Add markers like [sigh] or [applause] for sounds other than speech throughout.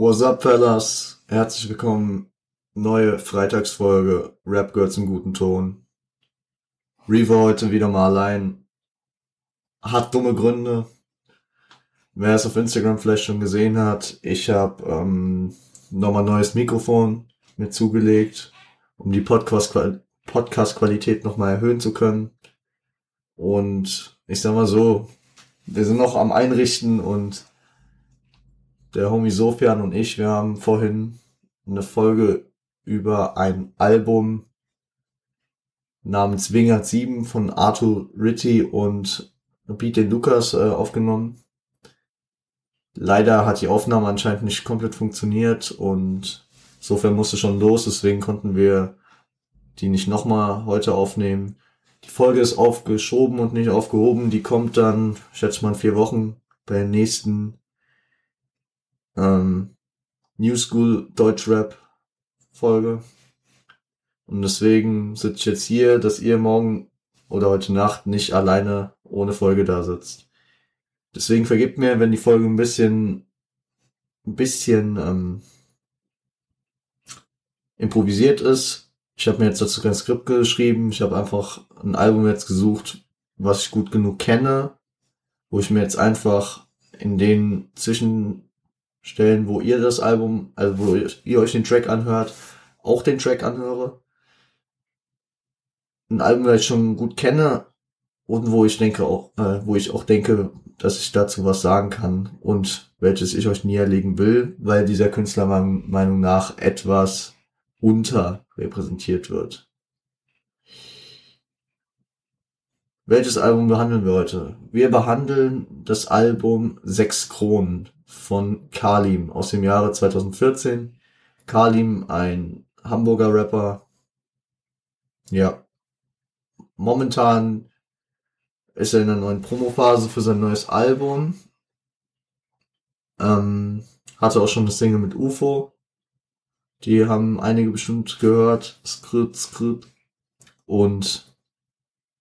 What's up, fellas? Herzlich willkommen. Neue Freitagsfolge. Rap Girls im guten Ton. Revo heute wieder mal allein. Hat dumme Gründe. Wer es auf Instagram vielleicht schon gesehen hat, ich habe ähm, nochmal neues Mikrofon mir zugelegt, um die Podcast-Qualität nochmal erhöhen zu können. Und ich sag mal so, wir sind noch am Einrichten und der Homie Sofian und ich, wir haben vorhin eine Folge über ein Album namens Wingard 7 von Arthur Ritty und Beat den Lukas äh, aufgenommen. Leider hat die Aufnahme anscheinend nicht komplett funktioniert und insofern musste schon los, deswegen konnten wir die nicht nochmal heute aufnehmen. Die Folge ist aufgeschoben und nicht aufgehoben. Die kommt dann, schätze mal, in vier Wochen bei der nächsten ähm, New School Deutschrap Folge. Und deswegen sitze ich jetzt hier, dass ihr morgen oder heute Nacht nicht alleine ohne Folge da sitzt. Deswegen vergibt mir, wenn die Folge ein bisschen, ein bisschen ähm, improvisiert ist. Ich habe mir jetzt dazu kein Skript geschrieben. Ich habe einfach ein Album jetzt gesucht, was ich gut genug kenne, wo ich mir jetzt einfach in den Zwischenstellen, wo ihr das Album, also wo ihr euch den Track anhört, auch den Track anhöre. Ein Album, das ich schon gut kenne und wo ich denke auch, äh, wo ich auch denke, dass ich dazu was sagen kann und welches ich euch näherlegen will, weil dieser Künstler meiner Meinung nach etwas unterrepräsentiert wird. Welches Album behandeln wir heute? Wir behandeln das Album Sechs Kronen von Kalim aus dem Jahre 2014. Kalim, ein Hamburger Rapper. Ja. Momentan ist er in einer neuen Promophase für sein neues Album. Ähm, hatte auch schon das Single mit UFO. Die haben einige bestimmt gehört. Skrit, skrit. Und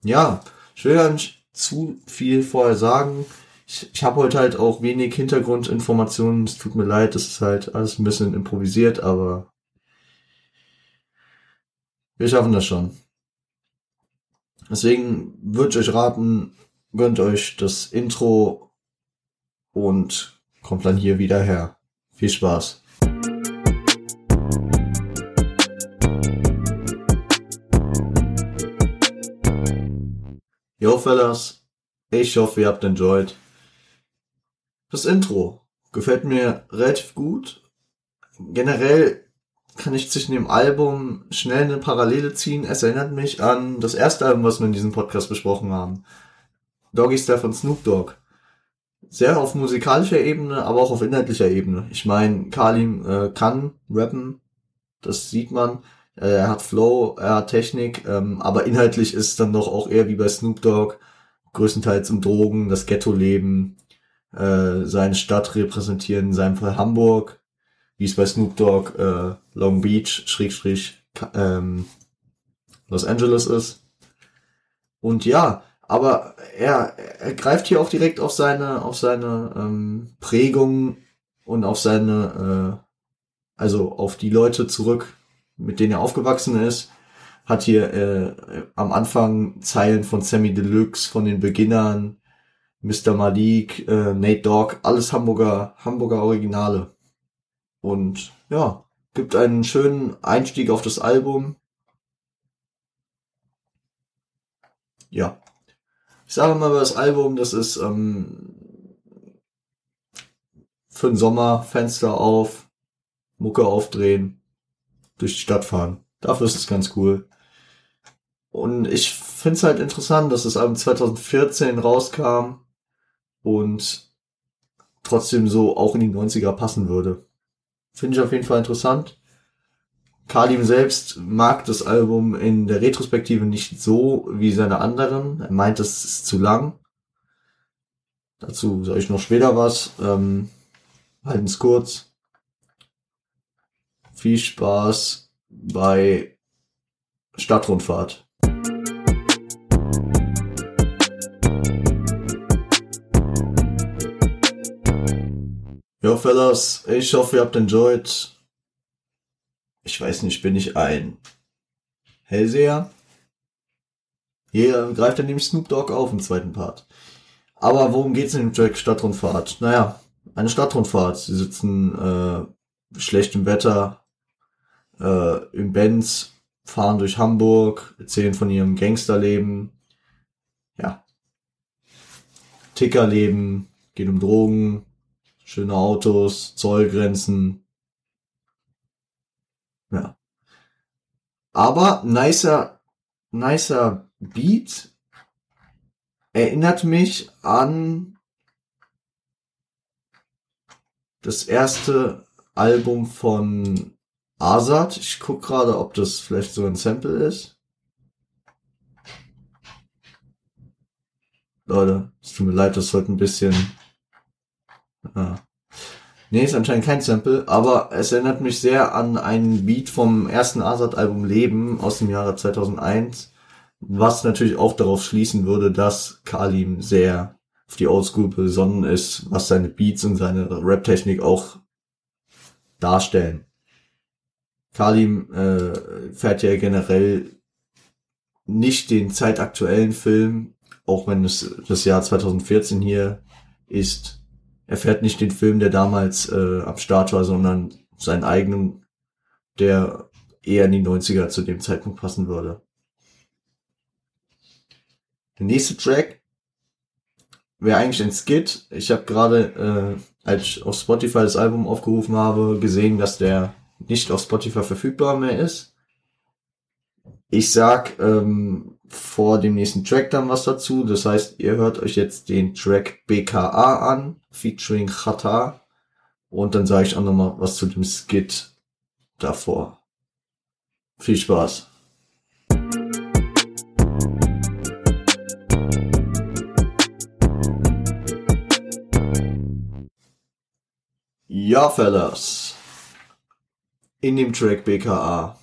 ja, ich will gar nicht zu viel vorher sagen. Ich, ich habe heute halt auch wenig Hintergrundinformationen. Es tut mir leid, das ist halt alles ein bisschen improvisiert, aber wir schaffen das schon. Deswegen würde ich euch raten, gönnt euch das Intro und kommt dann hier wieder her. Viel Spaß. Yo, Fellas. Ich hoffe, ihr habt enjoyed. Das Intro gefällt mir relativ gut. Generell kann ich zwischen dem Album schnell eine Parallele ziehen. Es erinnert mich an das erste Album, was wir in diesem Podcast besprochen haben. Doggy Style von Snoop Dogg. Sehr auf musikalischer Ebene, aber auch auf inhaltlicher Ebene. Ich meine, Kalim äh, kann rappen, das sieht man. Äh, er hat Flow, er hat Technik, ähm, aber inhaltlich ist es dann doch auch eher wie bei Snoop Dogg, größtenteils um Drogen, das Ghetto-Leben, äh, seine Stadt repräsentieren, in seinem Fall Hamburg, wie es bei Snoop Dogg äh, Long Beach, Schrägstrich, ähm, Los Angeles ist. Und ja, aber er, er greift hier auch direkt auf seine, auf seine ähm, Prägung und auf seine, äh, also auf die Leute zurück, mit denen er aufgewachsen ist. Hat hier äh, am Anfang Zeilen von Sammy Deluxe, von den Beginnern, Mr. Malik, äh, Nate Dogg, alles Hamburger, Hamburger Originale. Und ja, gibt einen schönen Einstieg auf das Album. Ja. Ich sage mal über das Album, das ist ähm, für den Sommer Fenster auf, Mucke aufdrehen, durch die Stadt fahren. Dafür ist es ganz cool. Und ich finde es halt interessant, dass das Album 2014 rauskam und trotzdem so auch in die 90er passen würde. Finde ich auf jeden Fall interessant. Kalim selbst mag das Album in der Retrospektive nicht so wie seine anderen. Er meint, es ist zu lang. Dazu sage ich noch später was. Ähm, halten es kurz. Viel Spaß bei Stadtrundfahrt. Ja, Fellas, ich hoffe, ihr habt enjoyed. Ich weiß nicht, bin ich ein Hellseher? Hier greift er nämlich Snoop Dogg auf im zweiten Part. Aber worum geht's in dem Track Stadtrundfahrt? Naja, eine Stadtrundfahrt. Sie sitzen äh, schlechtem Wetter äh, im Benz, fahren durch Hamburg, erzählen von ihrem Gangsterleben. Ja. Tickerleben, geht um Drogen, schöne Autos, Zollgrenzen. Ja. Aber nicer, nicer Beat erinnert mich an das erste Album von Azad. Ich guck gerade, ob das vielleicht so ein Sample ist. Leute, es tut mir leid, das wird ein bisschen. Ah. Nee, ist anscheinend kein Sample, aber es erinnert mich sehr an einen Beat vom ersten Azad-Album Leben aus dem Jahre 2001, was natürlich auch darauf schließen würde, dass Kalim sehr auf die Oldschool besonnen ist, was seine Beats und seine Rap-Technik auch darstellen. Kalim äh, fährt ja generell nicht den zeitaktuellen Film, auch wenn es das Jahr 2014 hier ist. Er fährt nicht den Film, der damals äh, am Start war, sondern seinen eigenen, der eher in die 90er zu dem Zeitpunkt passen würde. Der nächste Track wäre eigentlich ein Skit. Ich habe gerade, äh, als ich auf Spotify das Album aufgerufen habe, gesehen, dass der nicht auf Spotify verfügbar mehr ist. Ich sag ähm, vor dem nächsten Track dann was dazu. Das heißt, ihr hört euch jetzt den Track BKA an, featuring Chata. Und dann sage ich auch nochmal was zu dem Skit davor. Viel Spaß. Ja, Fellas in dem Track BKA.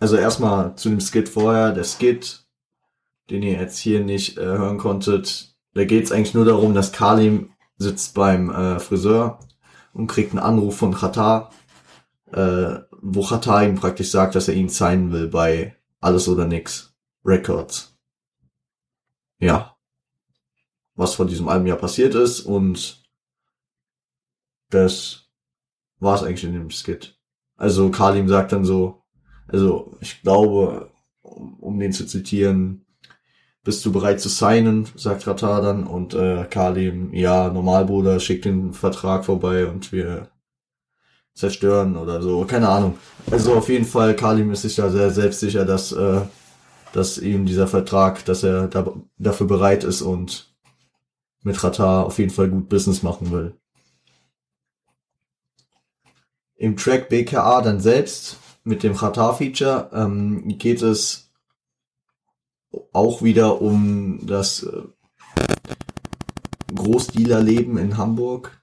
Also erstmal zu dem Skit vorher, der Skit, den ihr jetzt hier nicht äh, hören konntet, da geht's eigentlich nur darum, dass Kalim sitzt beim äh, Friseur und kriegt einen Anruf von Qatar, äh, wo Qatar ihm praktisch sagt, dass er ihn signen will bei Alles oder Nix Records. Ja. Was von diesem Album ja passiert ist und das war es eigentlich in dem Skit. Also Kalim sagt dann so, also ich glaube, um, um den zu zitieren, bist du bereit zu signen, sagt Ratar dann und äh, Kalim, ja, Normalbruder, schickt den Vertrag vorbei und wir zerstören oder so, keine Ahnung. Also auf jeden Fall, Kalim ist sich da sehr selbstsicher, dass, äh, dass ihm dieser Vertrag, dass er da, dafür bereit ist und mit Ratar auf jeden Fall gut Business machen will. Im Track BKA dann selbst mit dem Qatar-Feature ähm, geht es auch wieder um das äh, Großdealerleben in Hamburg,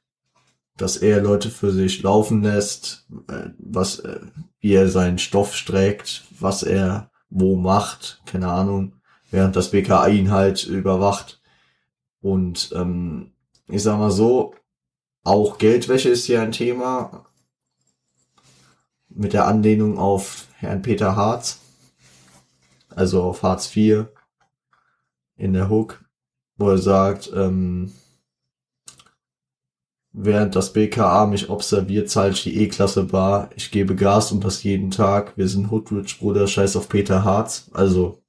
dass er Leute für sich laufen lässt, äh, was, äh, wie er seinen Stoff streckt, was er wo macht, keine Ahnung, während das BKA ihn halt überwacht. Und ähm, ich sag mal so, auch Geldwäsche ist hier ein Thema, mit der Anlehnung auf Herrn Peter Harz, also auf Harz IV in der Hook, wo er sagt, ähm, während das BKA mich observiert, zahle ich die E-Klasse bar, ich gebe Gas und das jeden Tag, wir sind Hoodrich, Bruder, scheiß auf Peter Harz, also,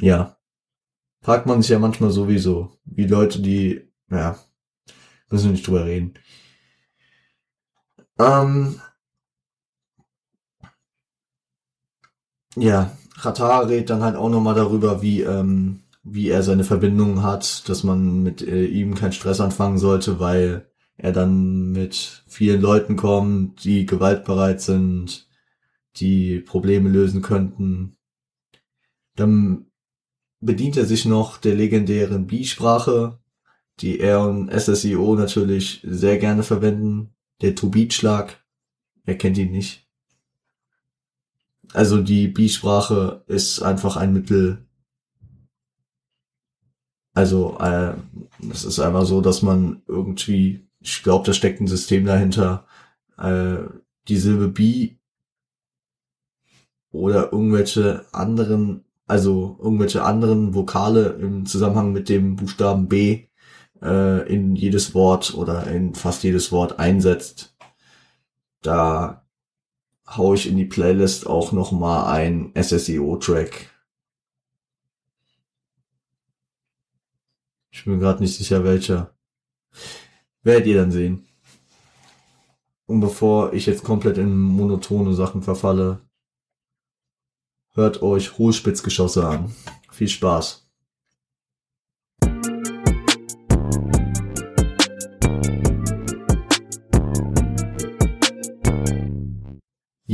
ja, fragt man sich ja manchmal sowieso, wie Leute, die, ja, müssen wir nicht drüber reden, ähm, ja, Qatar redet dann halt auch nochmal darüber, wie, ähm, wie er seine Verbindungen hat, dass man mit äh, ihm keinen Stress anfangen sollte, weil er dann mit vielen Leuten kommt, die gewaltbereit sind, die Probleme lösen könnten. Dann bedient er sich noch der legendären B-Sprache, die er und SSIO natürlich sehr gerne verwenden, der To-Beat-Schlag, wer kennt ihn nicht? Also die B-Sprache ist einfach ein Mittel, Also, äh, es ist einfach so, dass man irgendwie, ich glaube, da steckt ein System dahinter, äh, die Silbe B oder irgendwelche anderen, also irgendwelche anderen Vokale im Zusammenhang mit dem Buchstaben B äh, in jedes Wort oder in fast jedes Wort einsetzt. Da hau ich in die Playlist auch noch mal ein SSEO-Track. Ich bin gerade nicht sicher, welcher. Werdet ihr dann sehen. Und bevor ich jetzt komplett in monotone Sachen verfalle, hört euch Hohlspitzgeschosse an. Viel Spaß.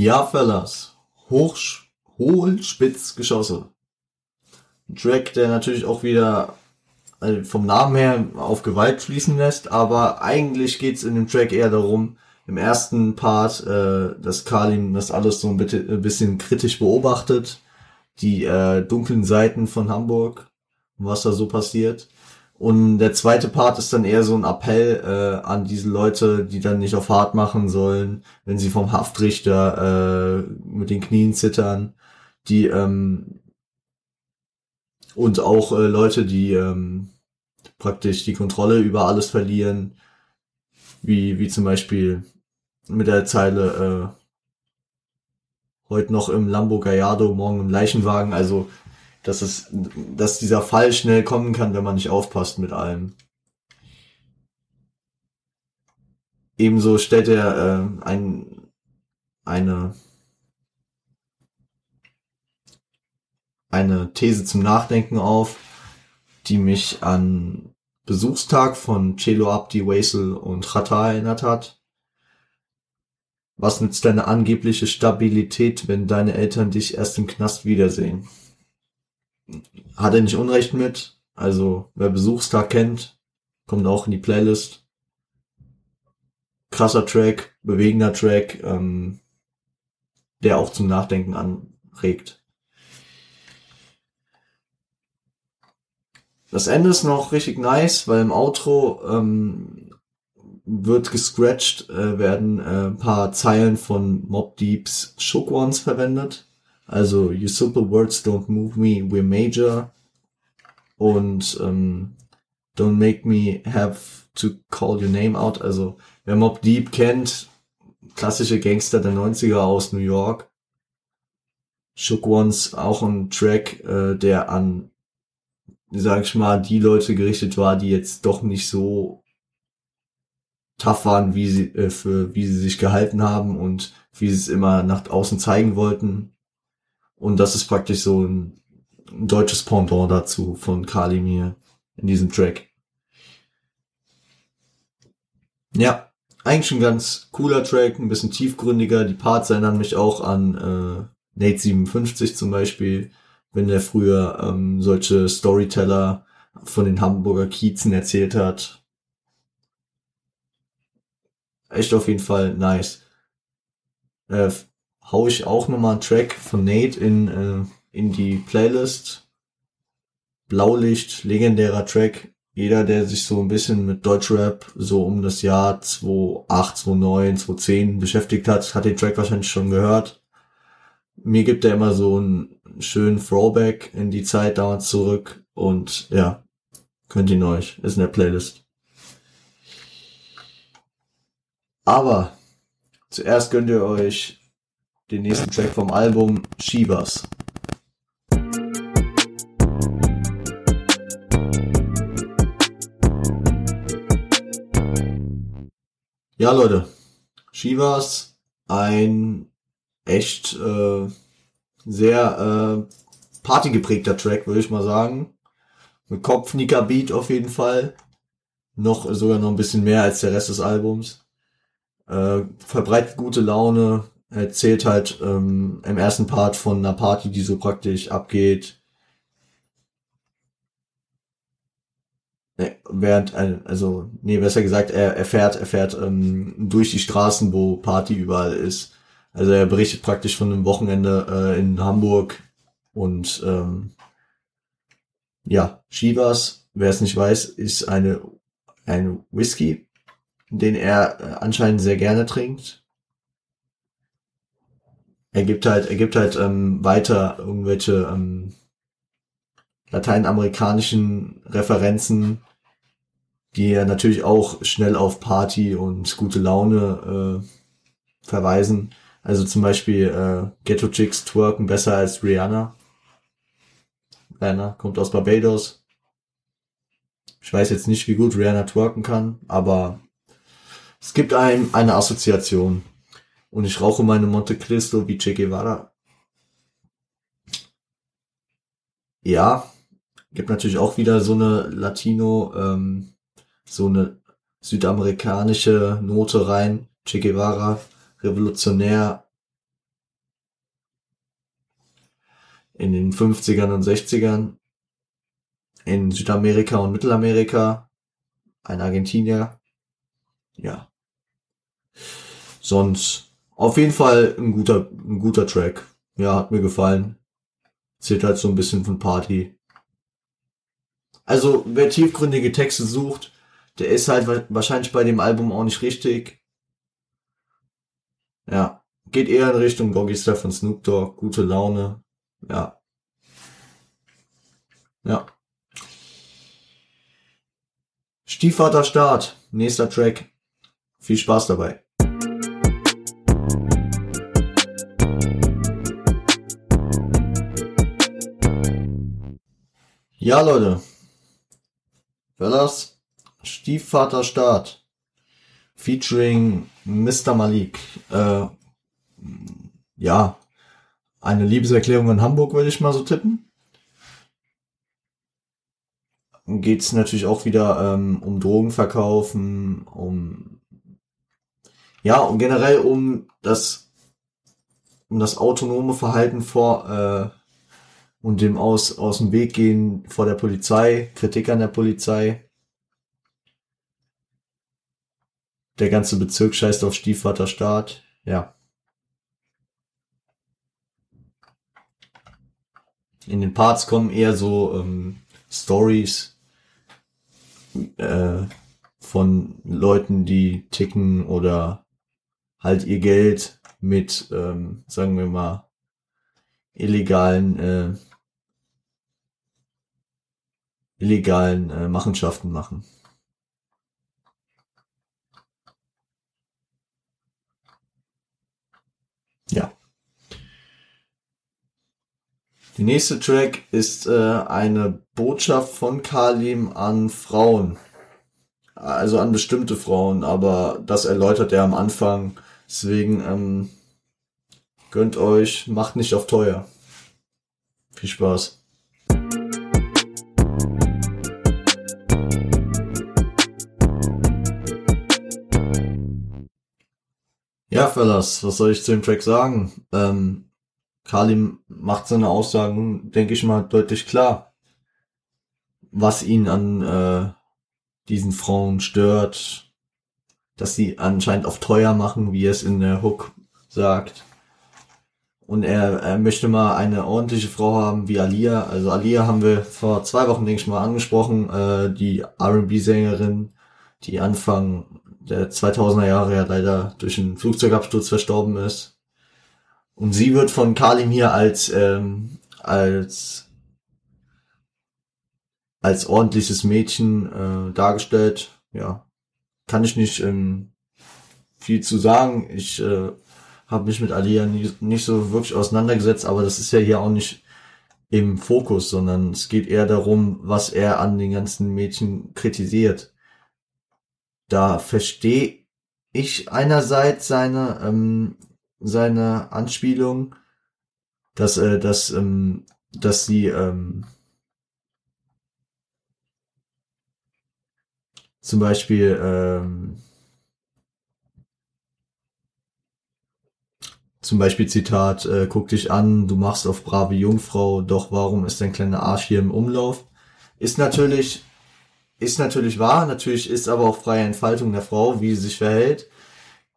Ja, Fellas. Hoch, Hohlspitzgeschosse. Ein Track, der natürlich auch wieder also vom Namen her auf Gewalt fließen lässt, aber eigentlich geht's in dem Track eher darum, im ersten Part, äh, dass Kalim das alles so ein bisschen kritisch beobachtet, die äh, dunklen Seiten von Hamburg, was da so passiert. Und der zweite Part ist dann eher so ein Appell äh, an diese Leute, die dann nicht auf hart machen sollen, wenn sie vom Haftrichter äh, mit den Knien zittern, die ähm, und auch äh, Leute, die ähm, praktisch die Kontrolle über alles verlieren, wie wie zum Beispiel mit der Zeile äh, heute noch im Lambo Gallardo, morgen im Leichenwagen. Also, dass es, dass dieser Fall schnell kommen kann, wenn man nicht aufpasst mit allem. Ebenso stellt er äh, ein, eine, eine These zum Nachdenken auf, die mich an Besuchstag von Celo Abdi, Waisel und Chata erinnert hat. Was nützt deine angebliche Stabilität, wenn deine Eltern dich erst im Knast wiedersehen? Hat er nicht Unrecht mit? Also, wer Besuchstag kennt, kommt auch in die Playlist. Krasser Track, bewegender Track, ähm, der auch zum Nachdenken anregt. Das Ende ist noch richtig nice, weil im Outro ähm, wird gescratcht, äh, werden äh, ein paar Zeilen von Mob Deeps Shook Ones verwendet. Also You simple words don't move me, we're major. Und ähm, Don't make me have to call your name out. Also wer Mob Deep kennt, klassische Gangster der 90er aus New York. Shook Ones, auch ein Track, äh, der an, sag ich mal, die Leute gerichtet war, die jetzt doch nicht so tough waren, wie sie, äh, für, wie sie sich gehalten haben und wie sie es immer nach außen zeigen wollten. Und das ist praktisch so ein, ein deutsches Pendant dazu von Kalimir in diesem Track. Ja, eigentlich ein ganz cooler Track, ein bisschen tiefgründiger. Die Parts erinnern mich auch an äh, Nate 57 zum Beispiel, wenn der früher ähm, solche Storyteller von den Hamburger Kiezen erzählt hat echt auf jeden Fall nice. Äh, hau ich auch nochmal einen Track von Nate in, äh, in die Playlist. Blaulicht, legendärer Track. Jeder, der sich so ein bisschen mit Deutschrap so um das Jahr 2008, 2009, 2010 beschäftigt hat, hat den Track wahrscheinlich schon gehört. Mir gibt er immer so einen schönen Throwback in die Zeit damals zurück und ja, könnt ihn euch, ist in der Playlist. Aber zuerst gönnt ihr euch den nächsten Track vom Album Shivas. Ja, Leute, Shivas, ein echt äh, sehr äh, partygeprägter Track, würde ich mal sagen. Mit Kopfnicker-Beat auf jeden Fall. Noch sogar noch ein bisschen mehr als der Rest des Albums äh, verbreitet gute Laune, erzählt halt ähm, im ersten Part von einer Party, die so praktisch abgeht. während, also, nee, besser gesagt, er, er fährt, er fährt ähm, durch die Straßen, wo Party überall ist. Also er berichtet praktisch von einem Wochenende äh, in Hamburg und ähm, ja, Shivas wer es nicht weiß, ist eine ein Whisky, den er äh, anscheinend sehr gerne trinkt. Er gibt halt, er gibt halt ähm, weiter irgendwelche ähm, lateinamerikanischen Referenzen, die er natürlich auch schnell auf Party und gute Laune äh, verweisen. Also zum Beispiel äh, Ghetto Chicks twerken besser als Rihanna. Rihanna kommt aus Barbados. Ich weiß jetzt nicht, wie gut Rihanna twerken kann, aber es gibt einem eine Assoziation. Und ich rauche meine Monte Cristo wie Che Guevara. Ja, gibt natürlich auch wieder so eine Latino, ähm, so eine südamerikanische Note rein. Che Guevara, revolutionär in den 50ern und 60ern in Südamerika und Mittelamerika, ein Argentinier. Ja. Sonst auf jeden Fall ein guter, ein guter Track. Ja, hat mir gefallen. Zählt halt so ein bisschen von Party. Also, wer tiefgründige Texte sucht, der ist halt wahrscheinlich bei dem Album auch nicht richtig. Ja. Geht eher in Richtung Goggy Style von Snoop Dogg, gute Laune. Ja. Ja. Stiefvater Start, nächster Track. Viel Spaß dabei. Ja, Leute. Fellas, Stiefvater Start. Featuring Mr. Malik. Äh, ja, eine Liebeserklärung in Hamburg, würde ich mal so tippen geht es natürlich auch wieder ähm, um Drogenverkaufen, um ja, und generell um das um das autonome Verhalten vor äh, und dem aus aus dem Weg gehen vor der Polizei, Kritik an der Polizei. Der ganze Bezirk scheißt auf Stiefvaterstaat, ja. In den Parts kommen eher so ähm, Stories äh, von Leuten, die ticken oder halt ihr Geld mit, ähm, sagen wir mal, illegalen, äh, illegalen äh, Machenschaften machen. Ja. Die nächste Track ist äh, eine Botschaft von Kalim an Frauen. Also an bestimmte Frauen, aber das erläutert er am Anfang. Deswegen ähm, gönnt euch, macht nicht auf teuer. Viel Spaß. Ja, Fellas, was soll ich zu dem Track sagen? Ähm, Kalim macht seine Aussagen, denke ich mal, deutlich klar, was ihn an äh, diesen Frauen stört, dass sie anscheinend auf teuer machen, wie er es in der Hook sagt. Und er, er möchte mal eine ordentliche Frau haben wie Alia. Also Alia haben wir vor zwei Wochen, denke ich mal, angesprochen, äh, die R&B-Sängerin, die Anfang der 2000er Jahre ja leider durch einen Flugzeugabsturz verstorben ist. Und sie wird von Kalim hier als, ähm, als, als ordentliches Mädchen äh, dargestellt. Ja, kann ich nicht ähm, viel zu sagen. Ich äh, habe mich mit Alia nie, nicht so wirklich auseinandergesetzt, aber das ist ja hier auch nicht im Fokus, sondern es geht eher darum, was er an den ganzen Mädchen kritisiert. Da verstehe ich einerseits seine ähm, seine Anspielung, dass, äh, dass, ähm, dass sie ähm, zum Beispiel ähm, zum Beispiel Zitat, äh, guck dich an, du machst auf brave Jungfrau, doch warum ist dein kleiner Arsch hier im Umlauf? Ist natürlich, ist natürlich wahr, natürlich ist aber auch freie Entfaltung der Frau, wie sie sich verhält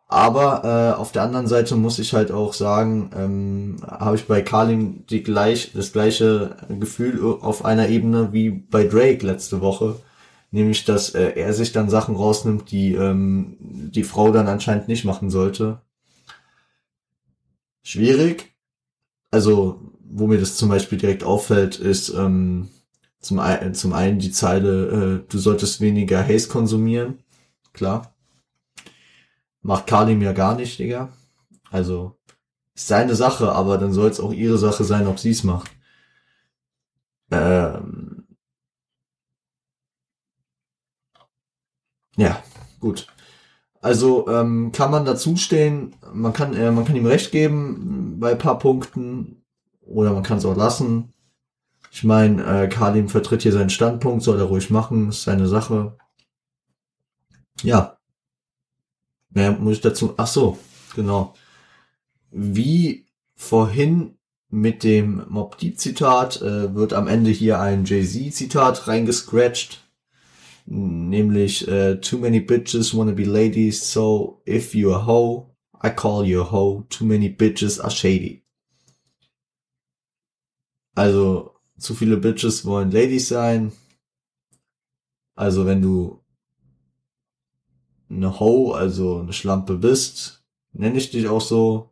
Aber äh, auf der anderen Seite muss ich halt auch sagen, ähm, habe ich bei Carlin die gleich, das gleiche Gefühl auf einer Ebene wie bei Drake letzte Woche. Nämlich, dass äh, er sich dann Sachen rausnimmt, die ähm, die Frau dann anscheinend nicht machen sollte. Schwierig. Also, wo mir das zum Beispiel direkt auffällt, ist ähm, zum, ein, zum einen die Zeile, äh, du solltest weniger Haze konsumieren. Klar Macht Kalim ja gar nicht, Digga. Also, ist seine Sache, aber dann soll es auch ihre Sache sein, ob sie es macht. Ähm, ja, gut. Also ähm, kann man dazu stehen, man kann, äh, man kann ihm recht geben bei paar Punkten oder man kann es auch lassen. Ich meine, äh, Kalim vertritt hier seinen Standpunkt, soll er ruhig machen, ist seine Sache. Ja, Mehr muss ich dazu. Ach so, genau. Wie vorhin mit dem Mob Deep Zitat äh, wird am Ende hier ein Jay-Z Zitat reingescratcht. Nämlich, äh, too many bitches wanna be ladies, so if you a hoe, I call you a hoe. Too many bitches are shady. Also, zu viele Bitches wollen Ladies sein. Also, wenn du eine Ho, also eine Schlampe bist, nenne ich dich auch so.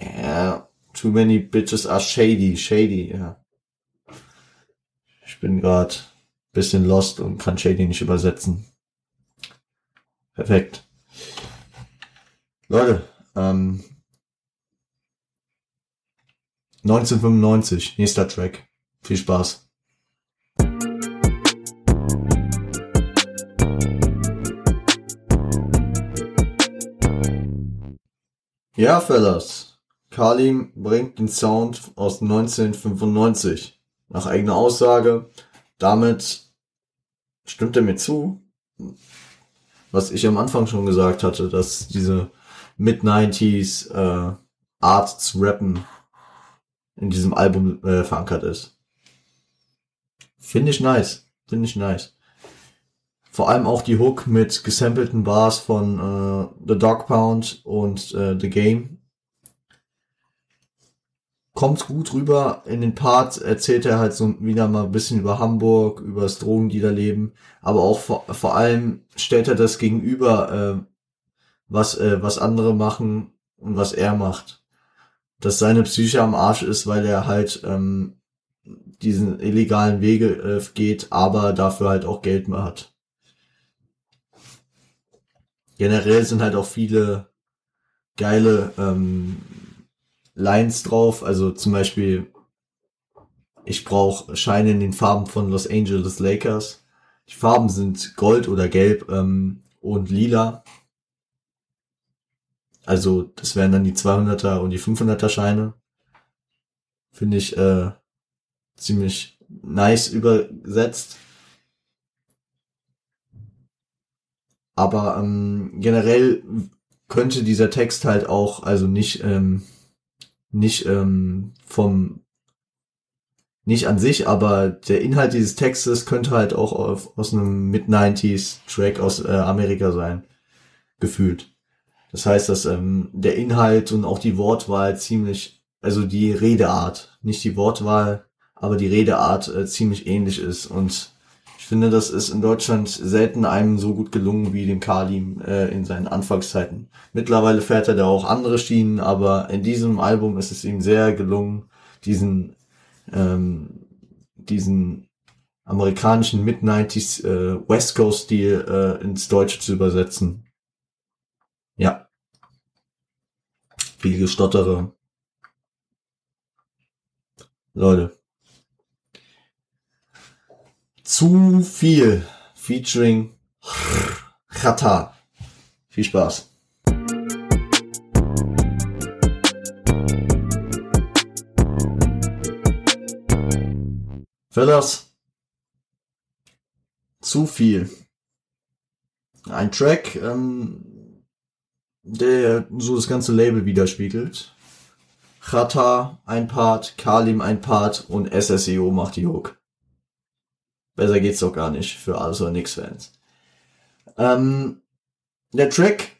Ja, too many bitches are shady, shady, ja. Bin grad bisschen lost und kann shady nicht übersetzen. Perfekt. Leute, ähm, 1995, nächster Track. Viel Spaß. Ja, Fellas. Kalim bringt den Sound aus 1995. Nach eigener Aussage. Damit stimmt er mir zu, was ich am Anfang schon gesagt hatte, dass diese Mid-90s äh, Art zu rappen in diesem Album äh, verankert ist. Finde ich nice. Finde ich nice. Vor allem auch die Hook mit gesampelten Bars von äh, The Dog Pound und äh, The Game. Kommt gut rüber. In den Parts erzählt er halt so wieder mal ein bisschen über Hamburg, über das Drogendealerleben. Aber auch vor, vor allem stellt er das gegenüber, äh, was, äh, was andere machen und was er macht. Dass seine Psyche am Arsch ist, weil er halt ähm, diesen illegalen Wege äh, geht, aber dafür halt auch Geld mehr hat generell sind halt auch viele geile ähm, Lines drauf. Also zum Beispiel, ich brauche Scheine in den Farben von Los Angeles Lakers. Die Farben sind Gold oder Gelb ähm, und Lila. Also das wären dann die 200er und die 500er Scheine. Finde ich äh, ziemlich nice übersetzt. Aber ähm, generell könnte dieser Text halt auch, also nicht, ähm, nicht ähm, vom, nicht an sich, aber der Inhalt dieses Textes könnte halt auch auf, aus einem Mid-90s-Track aus äh, Amerika sein, gefühlt. Das heißt, dass ähm, der Inhalt und auch die Wortwahl ziemlich, also die Redeart, nicht die Wortwahl, aber die Redeart äh, ziemlich ähnlich ist und finde, das ist in Deutschland selten einem so gut gelungen wie dem Kalim äh, in seinen Anfangszeiten. Mittlerweile fährt er da auch andere Schienen, aber in diesem Album ist es ihm sehr gelungen, diesen ähm, diesen amerikanischen Mid-90s äh, West Coast-Stil äh, ins Deutsche zu übersetzen. Ja. Viel Gestottere. Leute. Zu viel. Featuring Chata. Viel Spaß. Fellas. Zu viel. Ein Track, ähm, der so das ganze Label widerspiegelt. Chata ein Part, Kalim ein Part und SSEO macht die Hook. Besser geht's doch gar nicht für alles oder nix Fans. Ähm, der Track,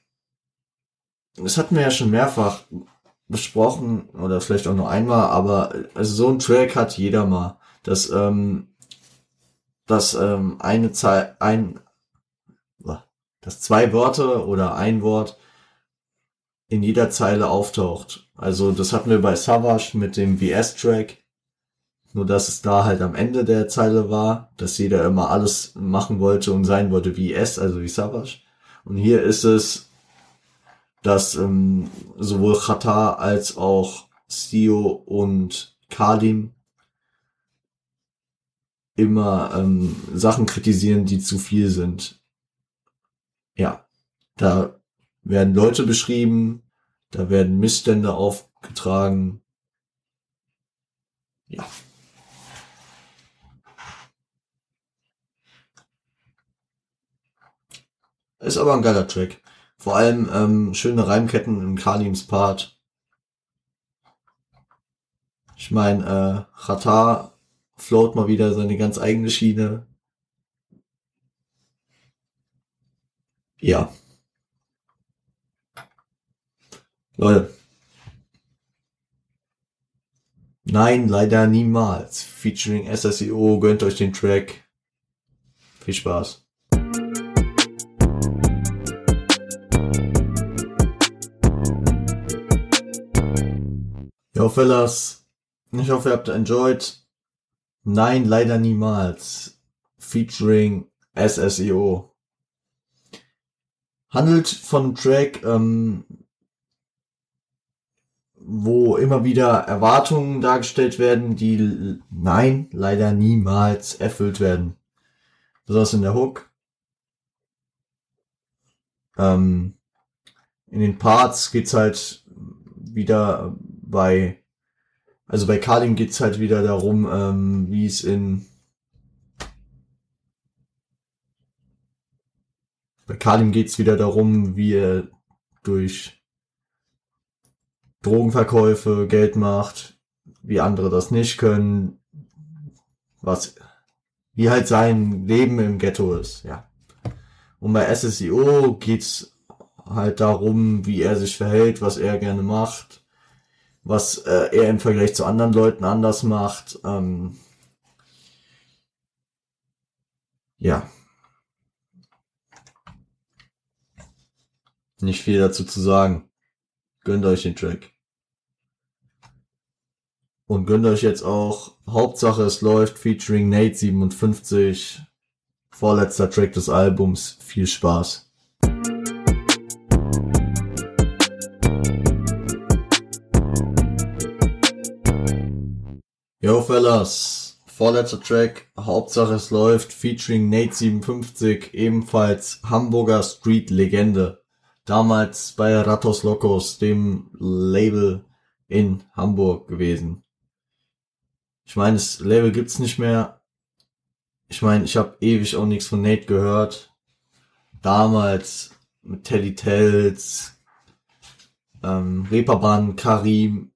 das hatten wir ja schon mehrfach besprochen oder vielleicht auch nur einmal, aber also so ein Track hat jeder mal, dass ähm, dass ähm, eine Zeit ein dass zwei Wörter oder ein Wort in jeder Zeile auftaucht. Also das hatten wir bei Savage mit dem VS-Track. Nur dass es da halt am Ende der Zeile war, dass jeder immer alles machen wollte und sein wollte wie S, also wie Savage. Und hier ist es, dass ähm, sowohl Chata als auch Sio und Kalim immer ähm, Sachen kritisieren, die zu viel sind. Ja, da werden Leute beschrieben, da werden Missstände aufgetragen. Ja. Ist aber ein geiler Track. Vor allem ähm, schöne Reimketten im Kalims Part. Ich meine, äh, Chata float mal wieder seine ganz eigene Schiene. Ja. Leute. Nein, leider niemals. Featuring SSEO, gönnt euch den Track. Viel Spaß. Jo, Fellas. Ich hoffe, ihr habt enjoyed. Nein, leider niemals. Featuring SSEO. Handelt von Track, ähm, wo immer wieder Erwartungen dargestellt werden, die nein, leider niemals erfüllt werden. Besonders in der Hook. Ähm, in den Parts geht's halt wieder bei, also bei Kalim geht's halt wieder darum, ähm, wie es in bei Kalim geht's wieder darum, wie er durch Drogenverkäufe Geld macht, wie andere das nicht können, was, wie halt sein Leben im Ghetto ist, ja. Und bei SSIO geht's halt darum, wie er sich verhält, was er gerne macht, was äh, er im Vergleich zu anderen Leuten anders macht. Ähm, ja. Nicht viel dazu zu sagen. Gönnt euch den Track. Und gönnt euch jetzt auch Hauptsache es läuft featuring Nate 57. Vorletzter Track des Albums. Viel Spaß. Yo Fellas, vorletzter Track, Hauptsache es läuft, featuring Nate 57, ebenfalls Hamburger Street Legende damals bei Ratos Locos, dem Label in Hamburg gewesen. Ich meine, das Label gibt's nicht mehr. Ich meine, ich habe ewig auch nichts von Nate gehört. Damals mit Teddy Tells, ähm, Reeperbahn, Karim,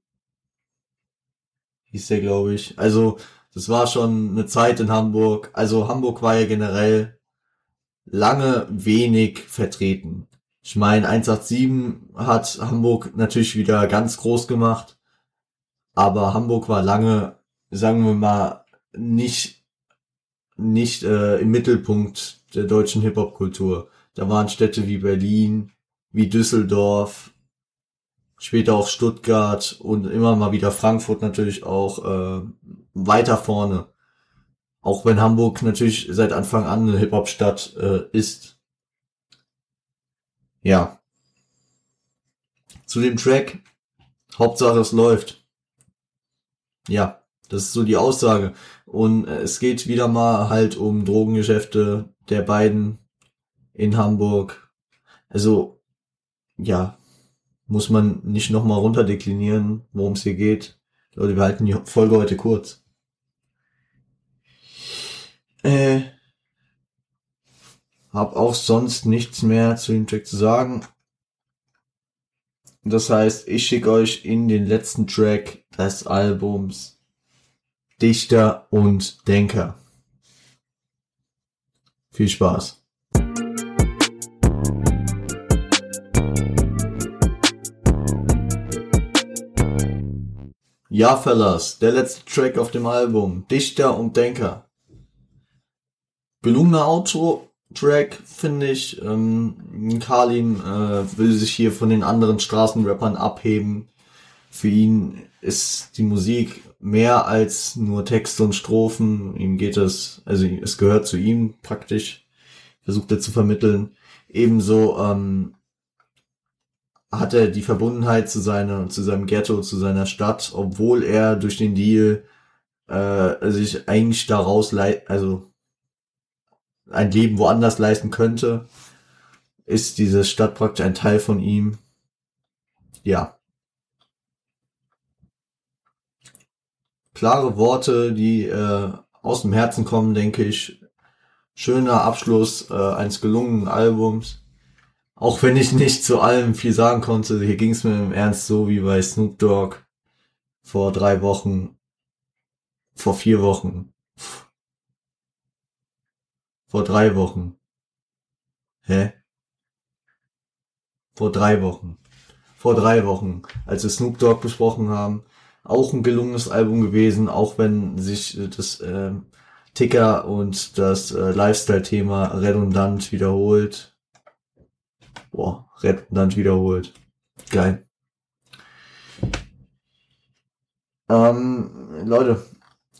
hieß der, glaube ich. Also, das war schon eine Zeit in Hamburg. Also, Hamburg war ja generell lange wenig vertreten. Ich meine, 187 hat Hamburg natürlich wieder ganz groß gemacht, aber Hamburg war lange, sagen wir mal, nicht nicht äh, im Mittelpunkt der deutschen Hip-Hop-Kultur. Da waren Städte wie Berlin, wie Düsseldorf, später auch Stuttgart und immer mal wieder Frankfurt natürlich auch äh, weiter vorne. Auch wenn Hamburg natürlich seit Anfang an eine Hip-Hop-Stadt äh, ist. Ja. Zu dem Track. Hauptsache es läuft. Ja, das ist so die Aussage. Und äh, es geht wieder mal halt um Drogengeschäfte der beiden in Hamburg. Also, ja, muss man nicht nochmal runterdeklinieren, worum es hier geht. Leute, wir halten die Folge heute kurz. Äh, hab auch sonst nichts mehr zu dem Track zu sagen. Das heißt, ich schicke euch in den letzten Track des Albums Dichter und Denker. Viel Spaß. Ja, Fellas, der letzte Track auf dem Album. Dichter und Denker. Gelungener Outro-Track, finde ich. Ähm, Kalim äh, will sich hier von den anderen Straßenrappern abheben. Für ihn ist die Musik mehr als nur Texte und Strophen. Ihm geht es, also es gehört zu ihm praktisch. Versucht er zu vermitteln. Ebenso ähm, hat er die Verbundenheit zu seiner, zu seinem Ghetto, zu seiner Stadt, obwohl er durch den Deal äh, sich eigentlich daraus lei also ein Leben woanders leisten könnte, ist diese Stadt praktisch ein Teil von ihm. Ja. Klare Worte, die äh, aus dem Herzen kommen, denke ich. Schöner Abschluss äh, eines gelungenen Albums. Auch wenn ich nicht zu allem viel sagen konnte, hier ging es mir im Ernst so wie bei Snoop Dogg vor drei Wochen, vor vier Wochen, vor drei Wochen. Hä? Vor drei Wochen. Vor drei Wochen, als wir Snoop Dogg besprochen haben. Auch ein gelungenes Album gewesen, auch wenn sich das äh, Ticker und das äh, Lifestyle-Thema redundant wiederholt Boah, redundant wiederholt. Geil. Ähm, Leute,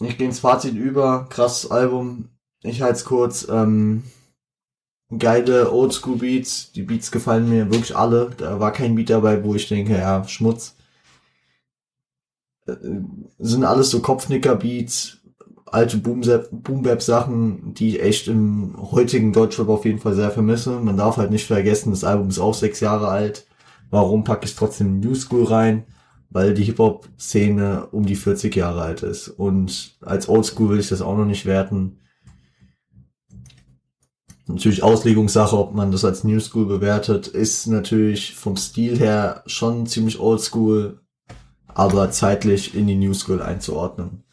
ich gehe ins Fazit über. Krasses Album. Ich halte es kurz. Ähm, geile Oldschool Beats. Die Beats gefallen mir wirklich alle. Da war kein Beat dabei, wo ich denke, ja, Schmutz. Äh, sind alles so Kopfnicker-Beats alte Boom-Bap-Sachen, die ich echt im heutigen Deutschrap auf jeden Fall sehr vermisse. Man darf halt nicht vergessen, das Album ist auch sechs Jahre alt. Warum packe ich trotzdem New School rein? Weil die Hip-Hop-Szene um die 40 Jahre alt ist. Und als Oldschool will ich das auch noch nicht werten. Natürlich Auslegungssache, ob man das als New School bewertet, ist natürlich vom Stil her schon ziemlich Oldschool, aber zeitlich in die New School einzuordnen.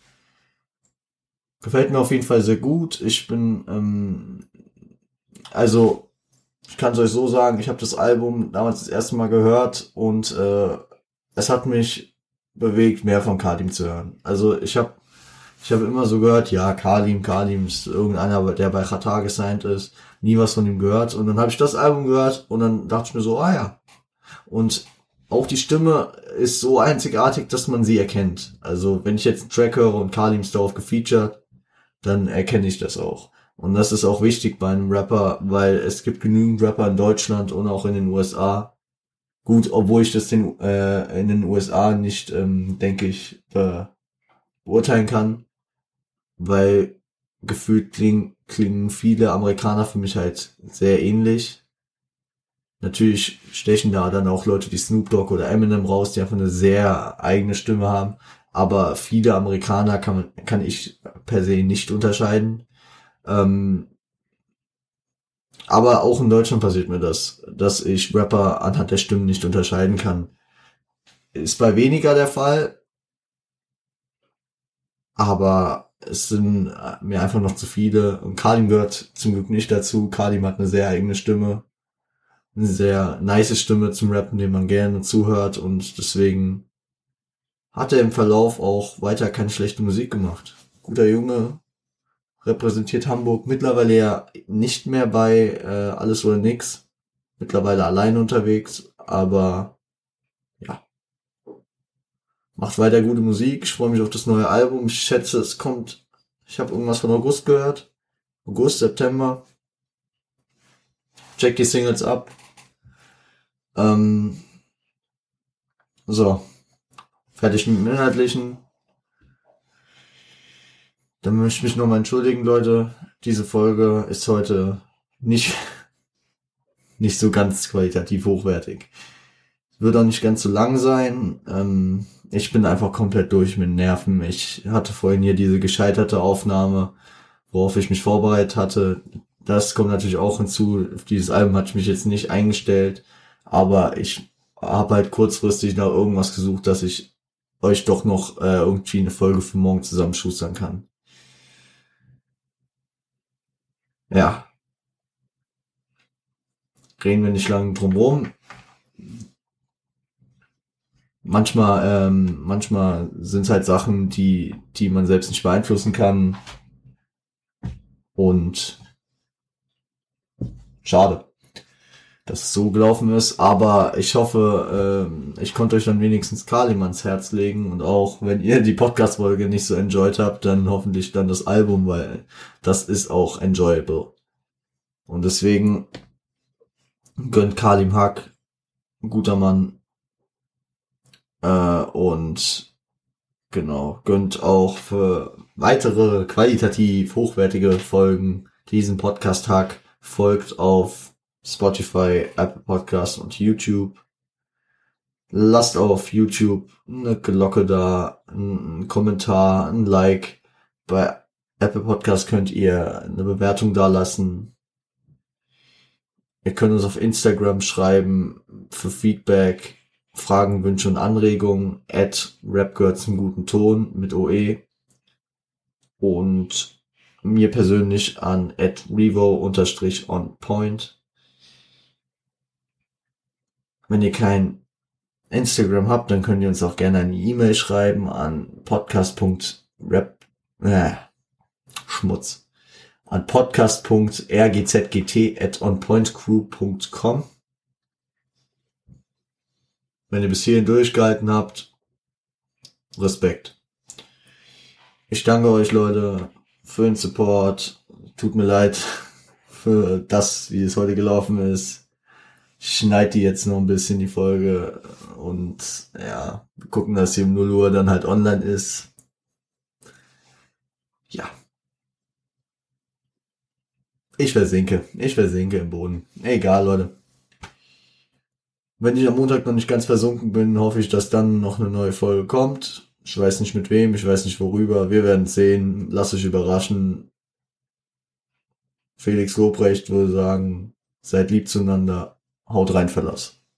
Gefällt mir auf jeden Fall sehr gut. Ich bin, ähm, also, ich kann es euch so sagen, ich habe das Album damals das erste Mal gehört und äh, es hat mich bewegt, mehr von Kalim zu hören. Also ich habe ich habe immer so gehört, ja, Kalim, Kalim ist irgendeiner, der bei Qatar gesigned ist, nie was von ihm gehört. Und dann habe ich das Album gehört und dann dachte ich mir so, ah ja. Und auch die Stimme ist so einzigartig, dass man sie erkennt. Also wenn ich jetzt einen Track höre und Kalim ist darauf gefeatured, dann erkenne ich das auch. Und das ist auch wichtig bei einem Rapper, weil es gibt genügend Rapper in Deutschland und auch in den USA. Gut, obwohl ich das den, äh, in den USA nicht, ähm, denke ich, äh, beurteilen kann, weil gefühlt klingen, klingen viele Amerikaner für mich halt sehr ähnlich. Natürlich stechen da dann auch Leute wie Snoop Dogg oder Eminem raus, die einfach eine sehr eigene Stimme haben aber viele Amerikaner kann, kann ich per se nicht unterscheiden. Ähm, aber auch in Deutschland passiert mir das, dass ich Rapper anhand der Stimmen nicht unterscheiden kann. Ist bei weniger der Fall, aber es sind mir einfach noch zu viele. Und Kalim gehört zum Glück nicht dazu. Kalim hat eine sehr eigene Stimme. Eine sehr nice Stimme zum Rappen, dem man gerne zuhört und deswegen hat er im Verlauf auch weiter keine schlechte Musik gemacht. Guter Junge, repräsentiert Hamburg mittlerweile ja nicht mehr bei äh, Alles oder Nix. Mittlerweile allein unterwegs, aber ja. Macht weiter gute Musik. Ich freue mich auf das neue Album. Ich schätze, es kommt. Ich habe irgendwas von August gehört. August, September. Check die Singles ab. Ähm, so, Fertig mit dem Inhaltlichen. Dann möchte ich mich nochmal entschuldigen, Leute. Diese Folge ist heute nicht, [laughs] nicht so ganz qualitativ hochwertig. Wird auch nicht ganz so lang sein. Ähm, ich bin einfach komplett durch mit Nerven. Ich hatte vorhin hier diese gescheiterte Aufnahme, worauf ich mich vorbereitet hatte. Das kommt natürlich auch hinzu. Auf dieses Album hatte ich mich jetzt nicht eingestellt. Aber ich habe halt kurzfristig nach irgendwas gesucht, dass ich euch doch noch äh, irgendwie eine Folge für morgen zusammenschustern kann. Ja. Reden wir nicht lange drum rum. manchmal, ähm, manchmal sind es halt Sachen, die, die man selbst nicht beeinflussen kann. Und schade, dass es so gelaufen ist. Aber ich hoffe, ähm, ich konnte euch dann wenigstens Kalim ans Herz legen. Und auch wenn ihr die Podcast-Folge nicht so enjoyed habt, dann hoffentlich dann das Album, weil das ist auch enjoyable. Und deswegen gönnt Kalim Hack, guter Mann. Äh, und genau, gönnt auch für weitere qualitativ hochwertige Folgen diesen Podcast Hack. Folgt auf Spotify, Apple Podcasts und YouTube. Lasst auf YouTube eine Glocke da, einen Kommentar, ein Like. Bei Apple Podcasts könnt ihr eine Bewertung da lassen. Ihr könnt uns auf Instagram schreiben für Feedback, Fragen, Wünsche und Anregungen at Rap zum guten Ton mit OE und mir persönlich an at revo unterstrich on point. Wenn ihr kein Instagram habt, dann könnt ihr uns auch gerne eine E-Mail schreiben an podcast.rap äh, Schmutz an podcast.rgzgt at onpointcrew.com. Wenn ihr bis hierhin durchgehalten habt, Respekt. Ich danke euch, Leute, für den Support. Tut mir leid [laughs] für das, wie es heute gelaufen ist. Ich schneide die jetzt noch ein bisschen, die Folge. Und ja, gucken, dass sie um 0 Uhr dann halt online ist. Ja. Ich versinke. Ich versinke im Boden. Egal, Leute. Wenn ich am Montag noch nicht ganz versunken bin, hoffe ich, dass dann noch eine neue Folge kommt. Ich weiß nicht mit wem, ich weiß nicht worüber. Wir werden sehen. Lasst euch überraschen. Felix Lobrecht würde sagen, seid lieb zueinander. Haut rein, Verlass.